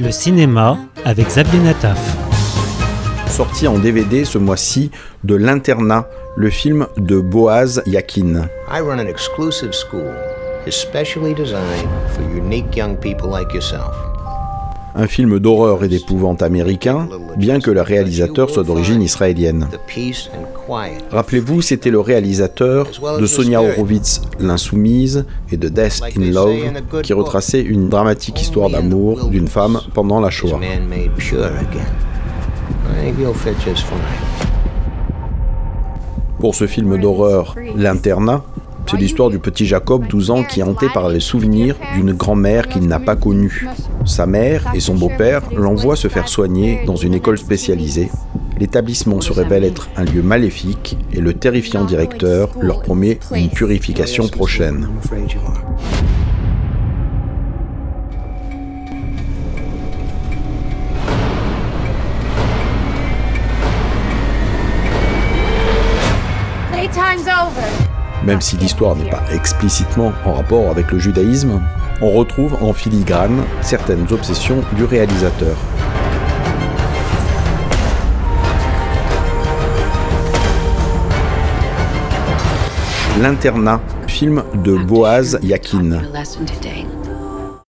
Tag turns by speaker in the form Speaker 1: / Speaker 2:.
Speaker 1: Le cinéma avec Xavier Nataf.
Speaker 2: Sorti en DVD ce mois-ci de L'Internat, le film de Boaz Yakin.
Speaker 3: I run an exclusive school, especially designed for unique young people like yourself.
Speaker 2: Un film d'horreur et d'épouvante américain, bien que le réalisateur soit d'origine israélienne. Rappelez-vous, c'était le réalisateur de Sonia Horowitz, L'Insoumise, et de Death in Love, qui retraçait une dramatique histoire d'amour d'une femme pendant la Shoah. Pour ce film d'horreur, L'Internat, c'est l'histoire du petit Jacob, 12 ans, qui est hanté par les souvenirs d'une grand-mère qu'il n'a pas connue. Sa mère et son beau-père l'envoient se faire soigner dans une école spécialisée. L'établissement se révèle être un lieu maléfique et le terrifiant directeur leur promet une purification prochaine.
Speaker 4: Playtime's over.
Speaker 2: Même si l'histoire n'est pas explicitement en rapport avec le judaïsme, on retrouve en filigrane certaines obsessions du réalisateur. L'internat, film de Boaz Yakin.